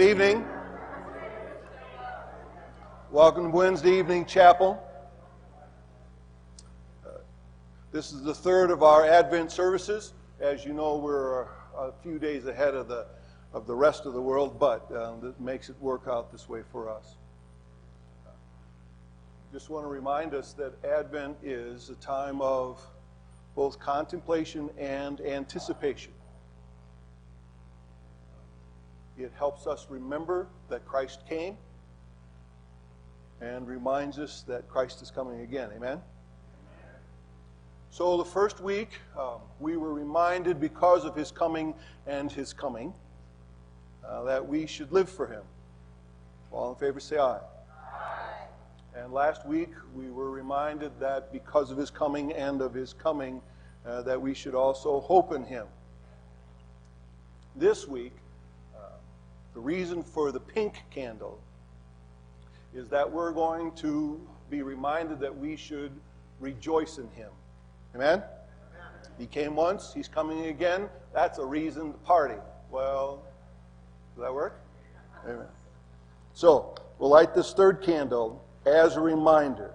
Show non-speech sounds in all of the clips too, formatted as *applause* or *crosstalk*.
Good evening. Welcome to Wednesday evening chapel. Uh, this is the third of our Advent services. As you know, we're a few days ahead of the of the rest of the world, but um, that makes it work out this way for us. Just want to remind us that Advent is a time of both contemplation and anticipation. It helps us remember that Christ came and reminds us that Christ is coming again. Amen? So, the first week, um, we were reminded because of his coming and his coming uh, that we should live for him. All in favor, say aye. aye. And last week, we were reminded that because of his coming and of his coming, uh, that we should also hope in him. This week, the reason for the pink candle is that we're going to be reminded that we should rejoice in Him. Amen? He came once, He's coming again. That's a reason to party. Well, does that work? Amen. So, we'll light this third candle as a reminder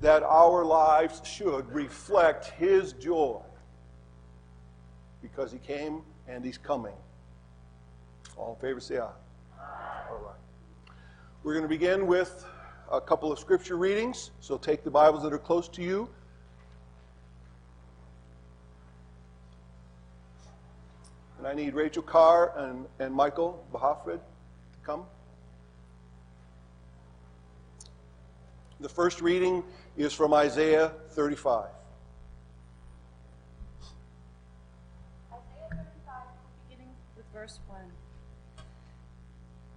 that our lives should reflect His joy because He came and He's coming. All in favor, say aye. aye. All right. We're going to begin with a couple of scripture readings. So take the Bibles that are close to you. And I need Rachel Carr and, and Michael Bahafred to come. The first reading is from Isaiah 35. Isaiah 35, beginning with verse 1.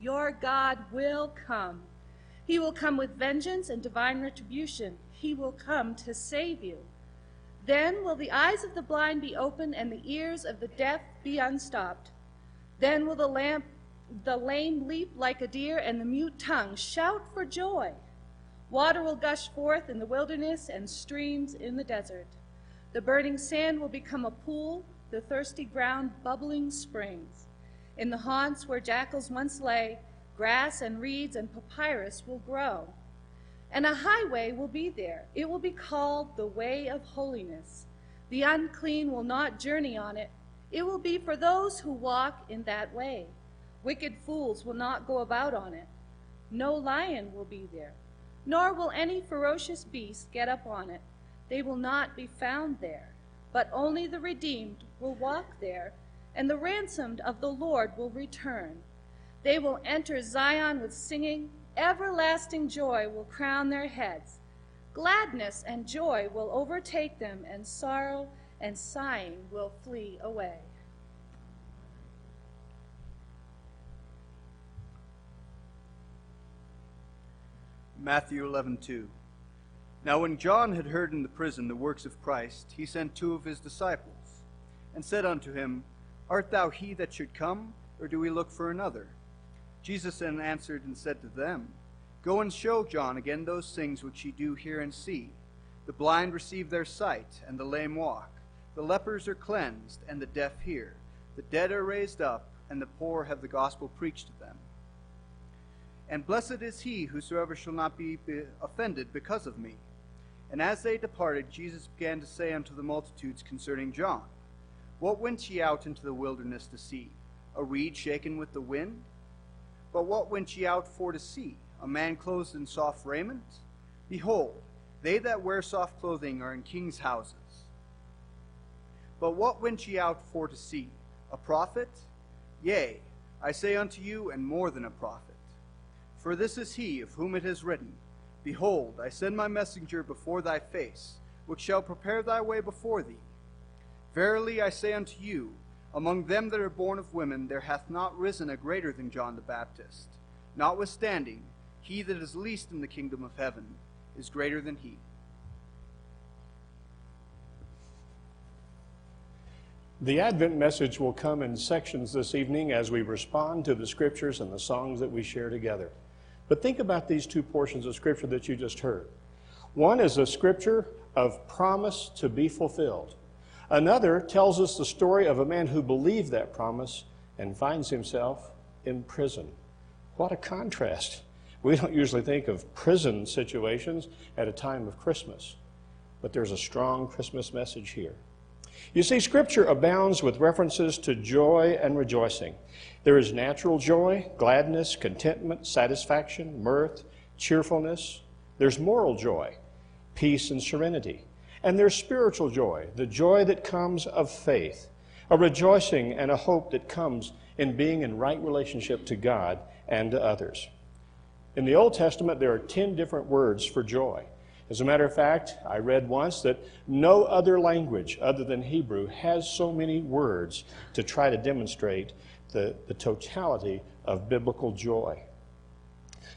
Your God will come. He will come with vengeance and divine retribution. He will come to save you. Then will the eyes of the blind be opened and the ears of the deaf be unstopped. Then will the, lamp, the lame leap like a deer and the mute tongue shout for joy. Water will gush forth in the wilderness and streams in the desert. The burning sand will become a pool, the thirsty ground bubbling springs. In the haunts where jackals once lay, grass and reeds and papyrus will grow. And a highway will be there. It will be called the way of holiness. The unclean will not journey on it. It will be for those who walk in that way. Wicked fools will not go about on it. No lion will be there, nor will any ferocious beast get up on it. They will not be found there, but only the redeemed will walk there and the ransomed of the Lord will return. They will enter Zion with singing. Everlasting joy will crown their heads. Gladness and joy will overtake them, and sorrow and sighing will flee away. Matthew 11:2 Now when John had heard in the prison the works of Christ, he sent two of his disciples, and said unto him, Art thou he that should come, or do we look for another? Jesus then answered and said to them, Go and show John again those things which ye do hear and see. The blind receive their sight, and the lame walk. The lepers are cleansed, and the deaf hear. The dead are raised up, and the poor have the gospel preached to them. And blessed is he whosoever shall not be offended because of me. And as they departed, Jesus began to say unto the multitudes concerning John, what went ye out into the wilderness to see? A reed shaken with the wind? But what went ye out for to see? A man clothed in soft raiment? Behold, they that wear soft clothing are in kings' houses. But what went ye out for to see? A prophet? Yea, I say unto you, and more than a prophet. For this is he of whom it is written, Behold, I send my messenger before thy face, which shall prepare thy way before thee. Verily I say unto you, Among them that are born of women there hath not risen a greater than John the Baptist. Notwithstanding, he that is least in the kingdom of heaven is greater than he. The Advent message will come in sections this evening as we respond to the scriptures and the songs that we share together. But think about these two portions of scripture that you just heard. One is a scripture of promise to be fulfilled. Another tells us the story of a man who believed that promise and finds himself in prison. What a contrast. We don't usually think of prison situations at a time of Christmas, but there's a strong Christmas message here. You see, Scripture abounds with references to joy and rejoicing. There is natural joy, gladness, contentment, satisfaction, mirth, cheerfulness. There's moral joy, peace and serenity. And there's spiritual joy, the joy that comes of faith, a rejoicing and a hope that comes in being in right relationship to God and to others. In the Old Testament, there are 10 different words for joy. As a matter of fact, I read once that no other language other than Hebrew has so many words to try to demonstrate the, the totality of biblical joy.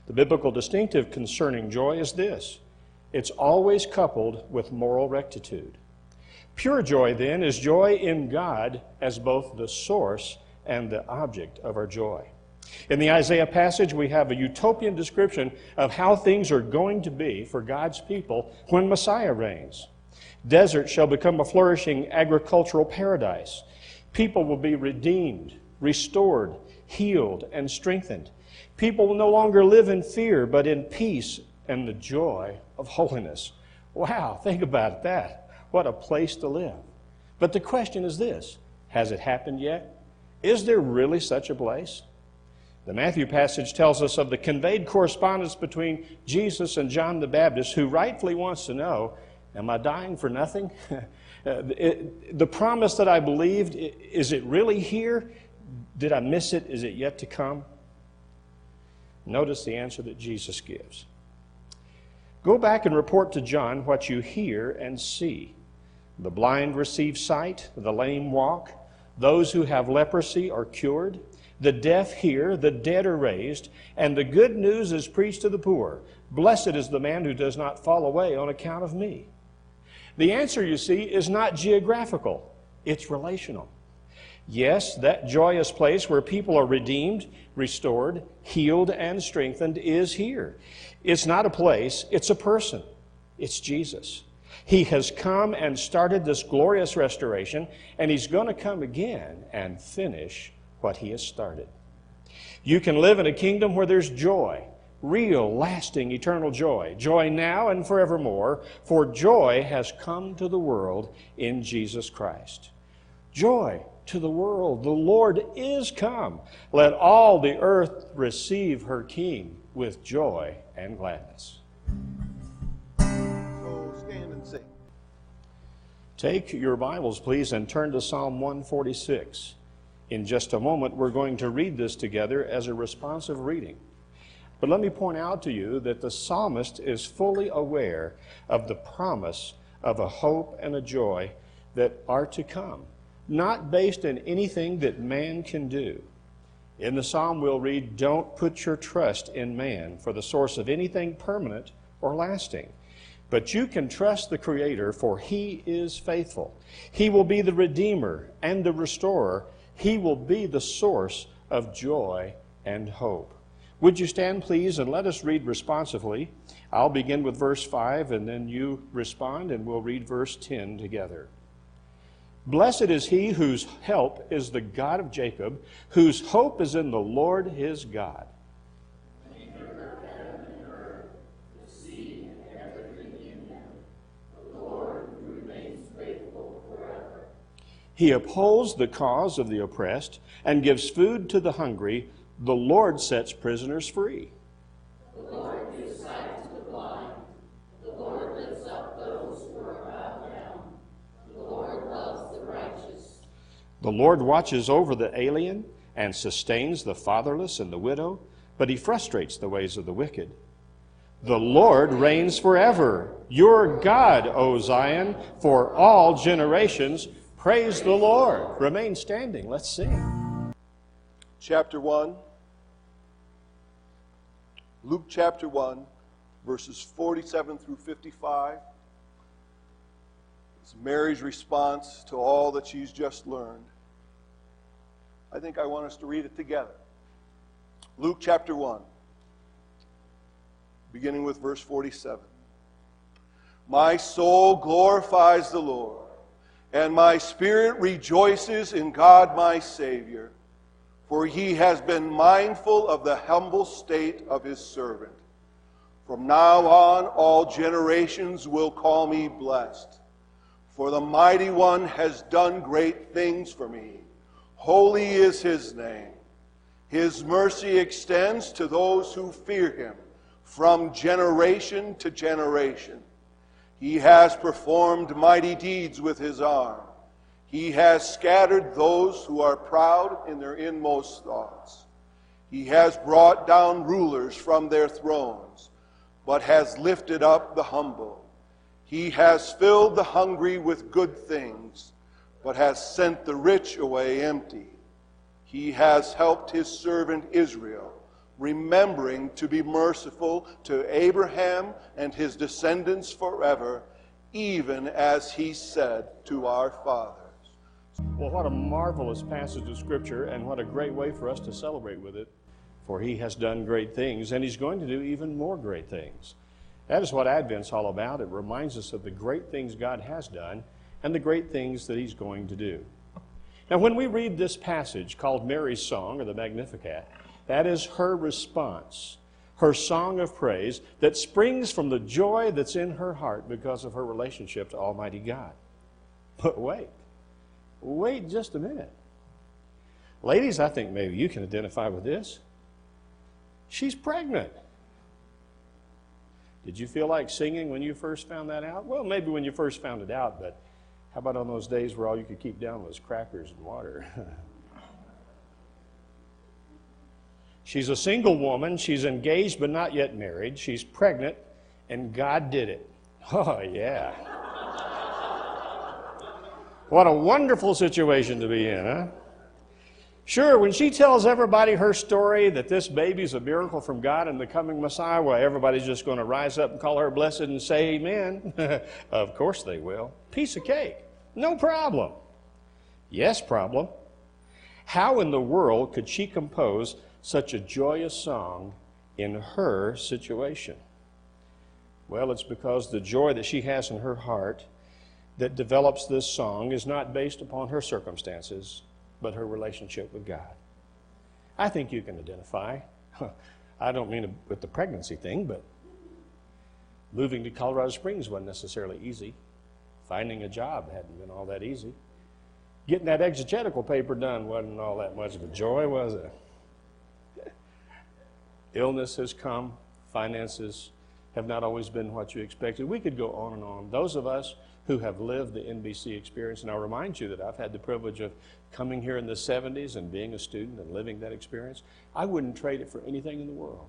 The biblical distinctive concerning joy is this it's always coupled with moral rectitude. Pure joy, then, is joy in God as both the source and the object of our joy. In the Isaiah passage, we have a utopian description of how things are going to be for God's people when Messiah reigns. Desert shall become a flourishing agricultural paradise. People will be redeemed, restored, healed, and strengthened. People will no longer live in fear, but in peace and the joy of holiness. Wow, think about that. What a place to live. But the question is this Has it happened yet? Is there really such a place? The Matthew passage tells us of the conveyed correspondence between Jesus and John the Baptist, who rightfully wants to know Am I dying for nothing? *laughs* Uh, the promise that I believed, is it really here? Did I miss it? Is it yet to come? Notice the answer that Jesus gives. Go back and report to John what you hear and see. The blind receive sight, the lame walk, those who have leprosy are cured the deaf hear, the dead are raised, and the good news is preached to the poor. Blessed is the man who does not fall away on account of me. The answer, you see, is not geographical, it's relational. Yes, that joyous place where people are redeemed, restored, healed, and strengthened is here. It's not a place, it's a person. It's Jesus. He has come and started this glorious restoration, and He's going to come again and finish what He has started. You can live in a kingdom where there's joy, real, lasting, eternal joy, joy now and forevermore, for joy has come to the world in Jesus Christ. Joy to the world. The Lord is come. Let all the earth receive her King with joy and gladness. So stand and sing. Take your Bibles, please, and turn to Psalm 146. In just a moment, we're going to read this together as a responsive reading. But let me point out to you that the psalmist is fully aware of the promise of a hope and a joy that are to come, not based in anything that man can do. In the psalm, we'll read, Don't put your trust in man for the source of anything permanent or lasting. But you can trust the Creator, for He is faithful. He will be the Redeemer and the Restorer he will be the source of joy and hope. Would you stand, please, and let us read responsively? I'll begin with verse 5, and then you respond, and we'll read verse 10 together. Blessed is he whose help is the God of Jacob, whose hope is in the Lord his God. He upholds the cause of the oppressed and gives food to the hungry. The Lord sets prisoners free. The Lord gives sight to the blind. The Lord lifts up those who are bowed down. The Lord loves the righteous. The Lord watches over the alien and sustains the fatherless and the widow, but he frustrates the ways of the wicked. The Lord reigns forever. Your God, O Zion, for all generations. Praise the Lord. Remain standing. Let's sing. Chapter 1. Luke chapter 1, verses 47 through 55. It's Mary's response to all that she's just learned. I think I want us to read it together. Luke chapter 1, beginning with verse 47. My soul glorifies the Lord, and my spirit rejoices in God my Savior, for he has been mindful of the humble state of his servant. From now on, all generations will call me blessed, for the mighty one has done great things for me. Holy is his name. His mercy extends to those who fear him from generation to generation. He has performed mighty deeds with his arm. He has scattered those who are proud in their inmost thoughts. He has brought down rulers from their thrones, but has lifted up the humble. He has filled the hungry with good things, but has sent the rich away empty. He has helped his servant Israel remembering to be merciful to Abraham and his descendants forever, even as he said to our fathers. Well, what a marvelous passage of Scripture, and what a great way for us to celebrate with it. For he has done great things, and he's going to do even more great things. That is what Advent's all about. It reminds us of the great things God has done and the great things that he's going to do. Now, when we read this passage called Mary's Song or the Magnificat, that is her response, her song of praise that springs from the joy that's in her heart because of her relationship to Almighty God. But wait, wait just a minute. Ladies, I think maybe you can identify with this. She's pregnant. Did you feel like singing when you first found that out? Well, maybe when you first found it out, but how about on those days where all you could keep down was crackers and water? *laughs* She's a single woman. She's engaged but not yet married. She's pregnant, and God did it. *laughs* Oh, yeah. what a wonderful situation to be in, huh? Sure, when she tells everybody her story that this baby's a miracle from God and the coming Messiah, well, everybody's just going to rise up and call her blessed and say amen. *laughs* of course they will. Piece of cake. No problem. Yes, problem. How in the world could she compose such a joyous song in her situation? Well, it's because the joy that she has in her heart that develops this song is not based upon her circumstances, but her relationship with God. I think you can identify. *laughs* I don't mean with the pregnancy thing, but moving to Colorado Springs wasn't necessarily easy. Finding a job hadn't been all that easy. Getting that exegetical paper done wasn't all that much of a joy, was it? *laughs* Illness has come, finances have not always been what you expected. We could go on and on. Those of us who have lived the NBC experience, and I'll remind you that I've had the privilege of coming here in the 70s and being a student and living that experience, I wouldn't trade it for anything in the world.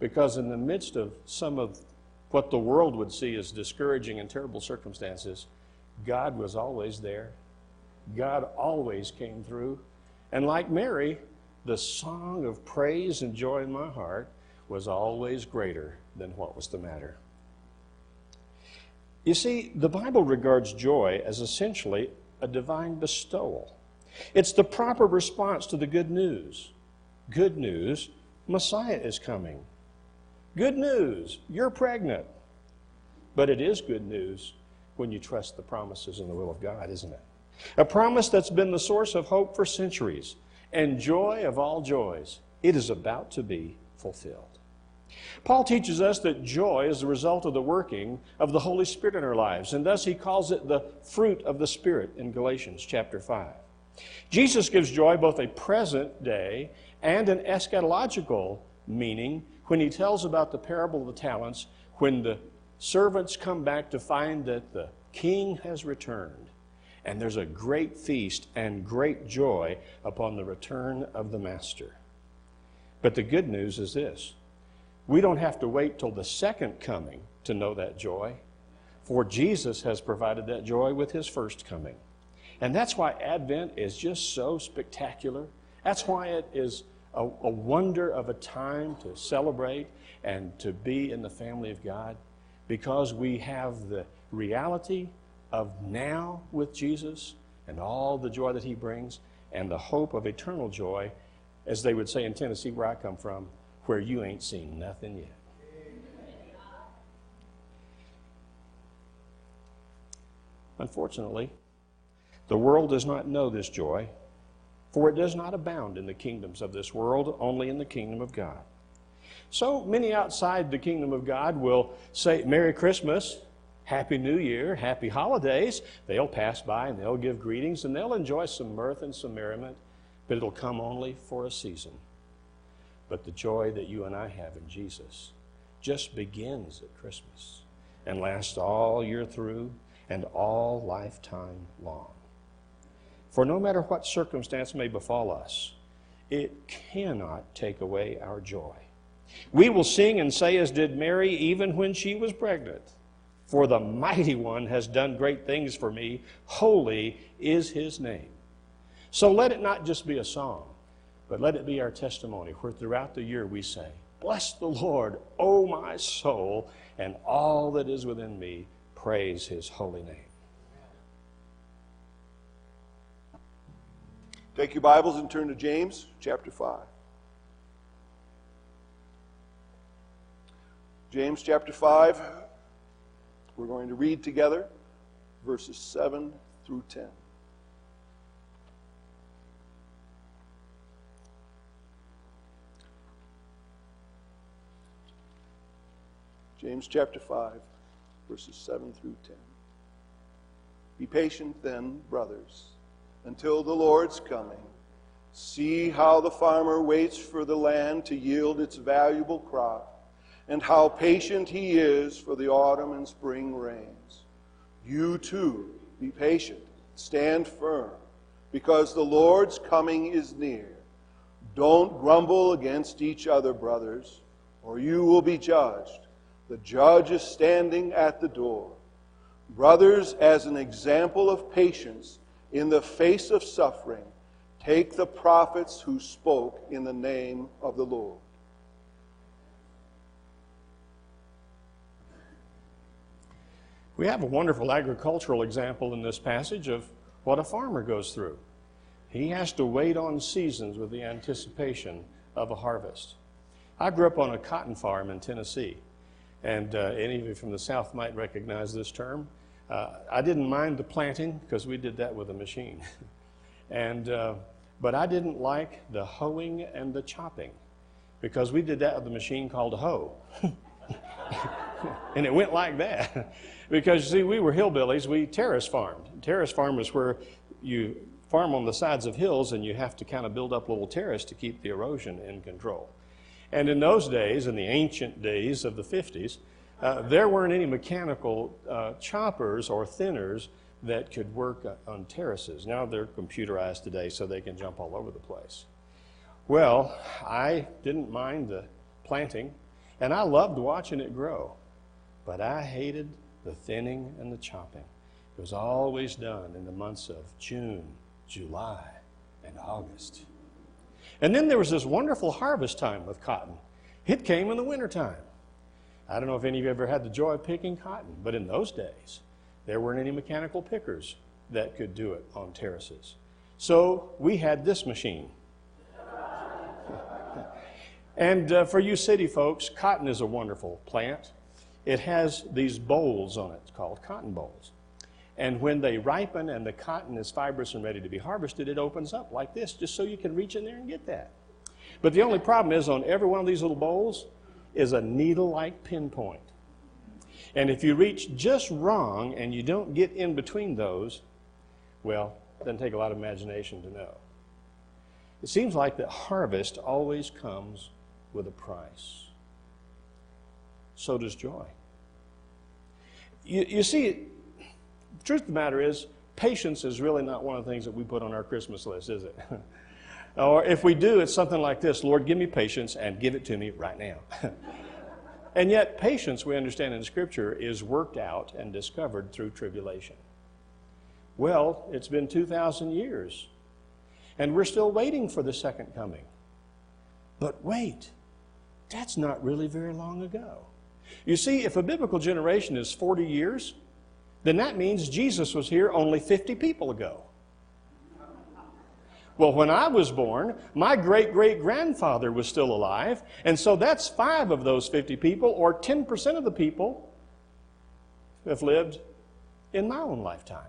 Because in the midst of some of what the world would see as discouraging and terrible circumstances, God was always there. God always came through. And like Mary, the song of praise and joy in my heart was always greater than what was the matter. You see, the Bible regards joy as essentially a divine bestowal. It's the proper response to the good news. Good news, Messiah is coming. Good news, you're pregnant. But it is good news when you trust the promises and the will of God, isn't it? A promise that's been the source of hope for centuries and joy of all joys. It is about to be fulfilled. Paul teaches us that joy is the result of the working of the Holy Spirit in our lives, and thus he calls it the fruit of the Spirit in Galatians chapter 5. Jesus gives joy both a present day and an eschatological meaning when he tells about the parable of the talents when the servants come back to find that the king has returned and there's a great feast and great joy upon the return of the master. But the good news is this we don't have to wait till the second coming to know that joy, for Jesus has provided that joy with his first coming. And that's why Advent is just so spectacular. That's why it is a, a wonder of a time to celebrate and to be in the family of God because we have the reality of now with Jesus and all the joy that he brings and the hope of eternal joy, as they would say in Tennessee, where I come from, where you ain't seen nothing yet. Unfortunately, the world does not know this joy, for it does not abound in the kingdoms of this world, only in the kingdom of God. So many outside the kingdom of God will say, Merry Christmas, Happy New Year, Happy Holidays. They'll pass by and they'll give greetings and they'll enjoy some mirth and some merriment, but it'll come only for a season. But the joy that you and I have in Jesus just begins at Christmas and lasts all year through and all lifetime long. For no matter what circumstance may befall us, it cannot take away our joy. We will sing and say, as did Mary, even when she was pregnant, For the mighty one has done great things for me. Holy is his name. So let it not just be a song, but let it be our testimony, where throughout the year we say, Bless the Lord, O my soul, and all that is within me, praise his holy name. Take your Bibles and turn to James chapter 5. James chapter 5, we're going to read together verses 7 through 10. James chapter 5, verses 7 through 10. Be patient then, brothers, until the Lord's coming. See how the farmer waits for the land to yield its valuable crop, and how patient he is for the autumn and spring rains. You too, be patient, stand firm, because the Lord's coming is near. Don't grumble against each other, brothers, or you will be judged. The judge is standing at the door. Brothers, as an example of patience in the face of suffering, take the prophets who spoke in the name of the Lord. We have a wonderful agricultural example in this passage of what a farmer goes through. He has to wait on seasons with the anticipation of a harvest. I grew up on a cotton farm in Tennessee, and uh, any of you from the South might recognize this term. Uh, I didn't mind the planting because we did that with a machine. *laughs* and, uh, but I didn't like the hoeing and the chopping because we did that with a machine called a hoe. *laughs* and it went like that. *laughs* because, you see, we were hillbillies. We terrace farmed. Terrace farm is where you farm on the sides of hills and you have to kind of build up little terrace to keep the erosion in control. And in those days, in the ancient days of the 50s, uh, there weren't any mechanical uh, choppers or thinners that could work uh, on terraces. Now they're computerized today so they can jump all over the place. Well, I didn't mind the planting, and I loved watching it grow, but I hated the thinning and the chopping. It was always done in the months of June, July, and August. And then there was this wonderful harvest time with cotton. It came in the wintertime. I don't know if any of you ever had the joy of picking cotton, but in those days, there weren't any mechanical pickers that could do it on terraces. So we had this machine. *laughs* and uh, for you city folks, cotton is a wonderful plant. It has these bolls on it called cotton bolls. And when they ripen and the cotton is fibrous and ready to be harvested, it opens up like this, just so you can reach in there and get that. But the only problem is on every one of these little bolls is a needle like pinpoint. And if you reach just wrong and you don't get in between those, well, it doesn't take a lot of imagination to know. It seems like that harvest always comes with a price. So does joy. You, you see, the truth of the matter is, patience is really not one of the things that we put on our Christmas list, is it? *laughs* or if we do, it's something like this Lord, give me patience and give it to me right now. *laughs* and yet, patience, we understand in Scripture, is worked out and discovered through tribulation. Well, it's been 2,000 years, and we're still waiting for the second coming. But wait, that's not really very long ago. You see, if a biblical generation is 40 years, then that means Jesus was here only 50 people ago. Well, when I was born, my great great grandfather was still alive, and so that's five of those 50 people, or 10% of the people who have lived in my own lifetime.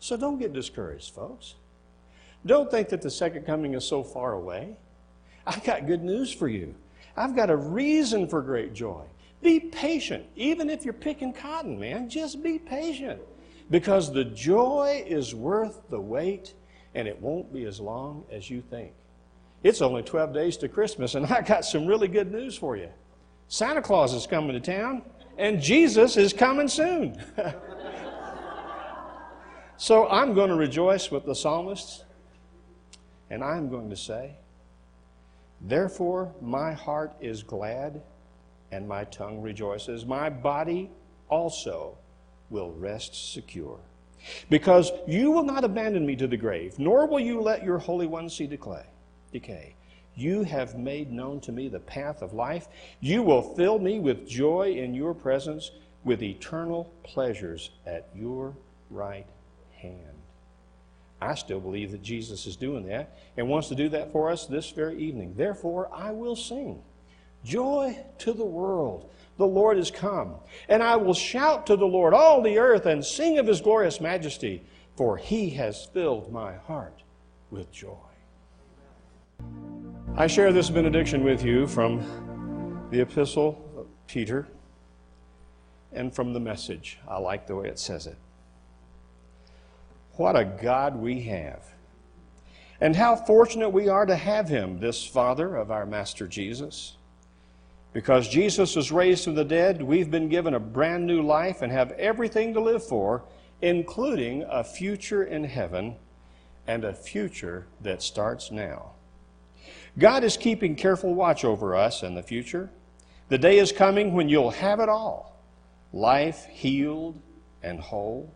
So don't get discouraged, folks. Don't think that the second coming is so far away. I've got good news for you. I've got a reason for great joy. Be patient. Even if you're picking cotton, man, just be patient. Because the joy is worth the wait, and it won't be as long as you think. It's only 12 days to Christmas, and *laughs* I got some really good news for you. Santa Claus is coming to town, and Jesus is coming soon. *laughs* so I'm going to rejoice with the psalmists, and I'm going to say, Therefore, my heart is glad and my tongue rejoices. My body also will rest secure. Because you will not abandon me to the grave, nor will you let your Holy One see decay. You have made known to me the path of life. You will fill me with joy in your presence, with eternal pleasures at your right hand. I still believe that Jesus is doing that and wants to do that for us this very evening. Therefore, I will sing. Joy to the world. The Lord is come. And I will shout to the Lord, all the earth, and sing of his glorious majesty, for he has filled my heart with joy. I share this benediction with you from the epistle of Peter and from the message. I like the way it says it. What a God we have. And how fortunate we are to have him, this Father of our Master Jesus. Because Jesus was raised from the dead, we've been given a brand new life and have everything to live for, including a future in heaven and a future that starts now. God is keeping careful watch over us in the future. The day is coming when you'll have it all life healed and whole.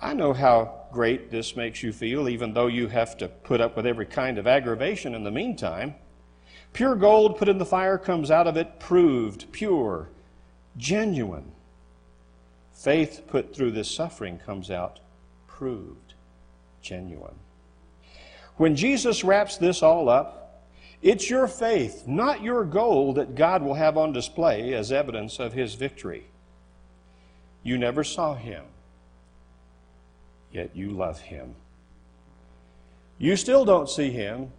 I know how great this makes you feel, even though you have to put up with every kind of aggravation in the meantime. Pure gold put in the fire comes out of it proved, pure, genuine. Faith put through this suffering comes out proved, genuine. When Jesus wraps this all up, it's your faith, not your gold, that God will have on display as evidence of his victory. You never saw him, yet you love him. You still don't see him,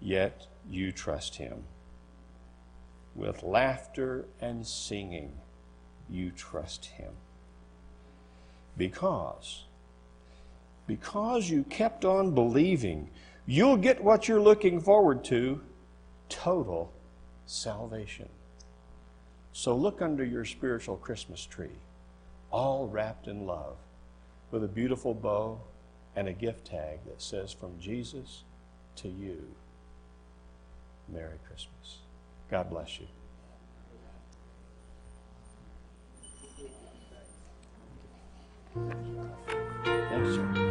yet you trust him. With laughter and singing, you trust him. Because, because you kept on believing, you'll get what you're looking forward to total salvation. So look under your spiritual Christmas tree, all wrapped in love, with a beautiful bow and a gift tag that says, From Jesus to you. Merry Christmas. God bless you. Sir.